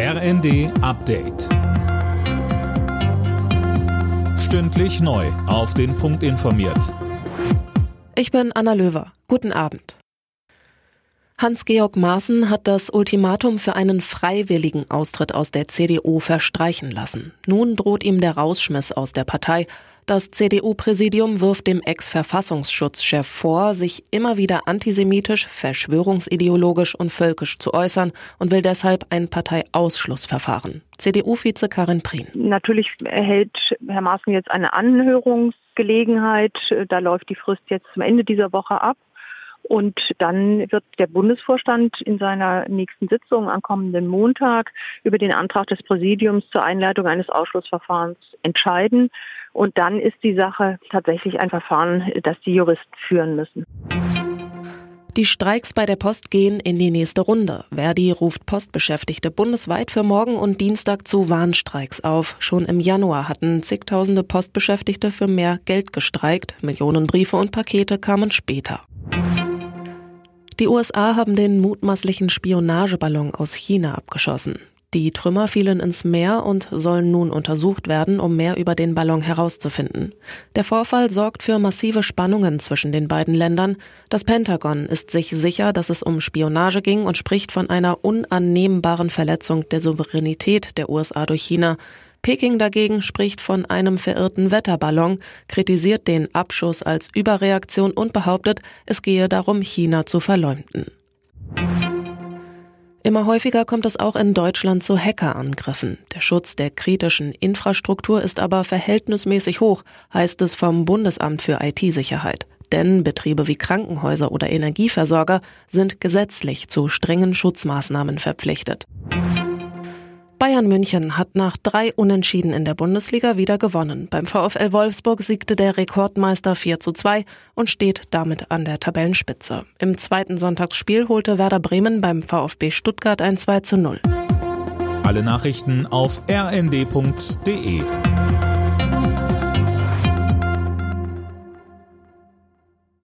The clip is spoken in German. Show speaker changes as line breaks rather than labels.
RND Update. Stündlich neu. Auf den Punkt informiert.
Ich bin Anna Löwer. Guten Abend. Hans-Georg Maaßen hat das Ultimatum für einen freiwilligen Austritt aus der CDU verstreichen lassen. Nun droht ihm der Rausschmiss aus der Partei. Das CDU-Präsidium wirft dem Ex-Verfassungsschutzchef vor, sich immer wieder antisemitisch, verschwörungsideologisch und völkisch zu äußern und will deshalb ein Parteiausschlussverfahren. CDU-Vize Karin Prien.
Natürlich erhält Herr Maaßen jetzt eine Anhörungsgelegenheit. Da läuft die Frist jetzt zum Ende dieser Woche ab. Und dann wird der Bundesvorstand in seiner nächsten Sitzung am kommenden Montag über den Antrag des Präsidiums zur Einleitung eines Ausschlussverfahrens entscheiden. Und dann ist die Sache tatsächlich ein Verfahren, das die Juristen führen müssen.
Die Streiks bei der Post gehen in die nächste Runde. Verdi ruft Postbeschäftigte bundesweit für morgen und Dienstag zu Warnstreiks auf. Schon im Januar hatten zigtausende Postbeschäftigte für mehr Geld gestreikt. Millionen Briefe und Pakete kamen später. Die USA haben den mutmaßlichen Spionageballon aus China abgeschossen. Die Trümmer fielen ins Meer und sollen nun untersucht werden, um mehr über den Ballon herauszufinden. Der Vorfall sorgt für massive Spannungen zwischen den beiden Ländern. Das Pentagon ist sich sicher, dass es um Spionage ging und spricht von einer unannehmbaren Verletzung der Souveränität der USA durch China. Peking dagegen spricht von einem verirrten Wetterballon, kritisiert den Abschuss als Überreaktion und behauptet, es gehe darum, China zu verleumden. Immer häufiger kommt es auch in Deutschland zu Hackerangriffen. Der Schutz der kritischen Infrastruktur ist aber verhältnismäßig hoch, heißt es vom Bundesamt für IT-Sicherheit. Denn Betriebe wie Krankenhäuser oder Energieversorger sind gesetzlich zu strengen Schutzmaßnahmen verpflichtet. Bayern München hat nach drei Unentschieden in der Bundesliga wieder gewonnen. Beim VfL Wolfsburg siegte der Rekordmeister 4 zu 2 und steht damit an der Tabellenspitze. Im zweiten Sonntagsspiel holte Werder Bremen beim VfB Stuttgart ein 2 zu 0.
Alle Nachrichten auf rnd.de